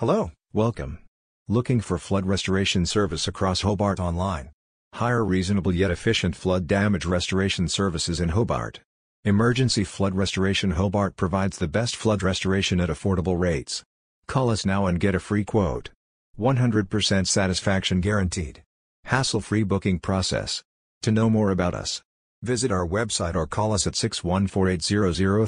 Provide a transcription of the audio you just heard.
Hello, welcome. Looking for flood restoration service across Hobart online? Hire reasonable yet efficient flood damage restoration services in Hobart. Emergency Flood Restoration Hobart provides the best flood restoration at affordable rates. Call us now and get a free quote. 100% satisfaction guaranteed. Hassle-free booking process. To know more about us, visit our website or call us at 614 800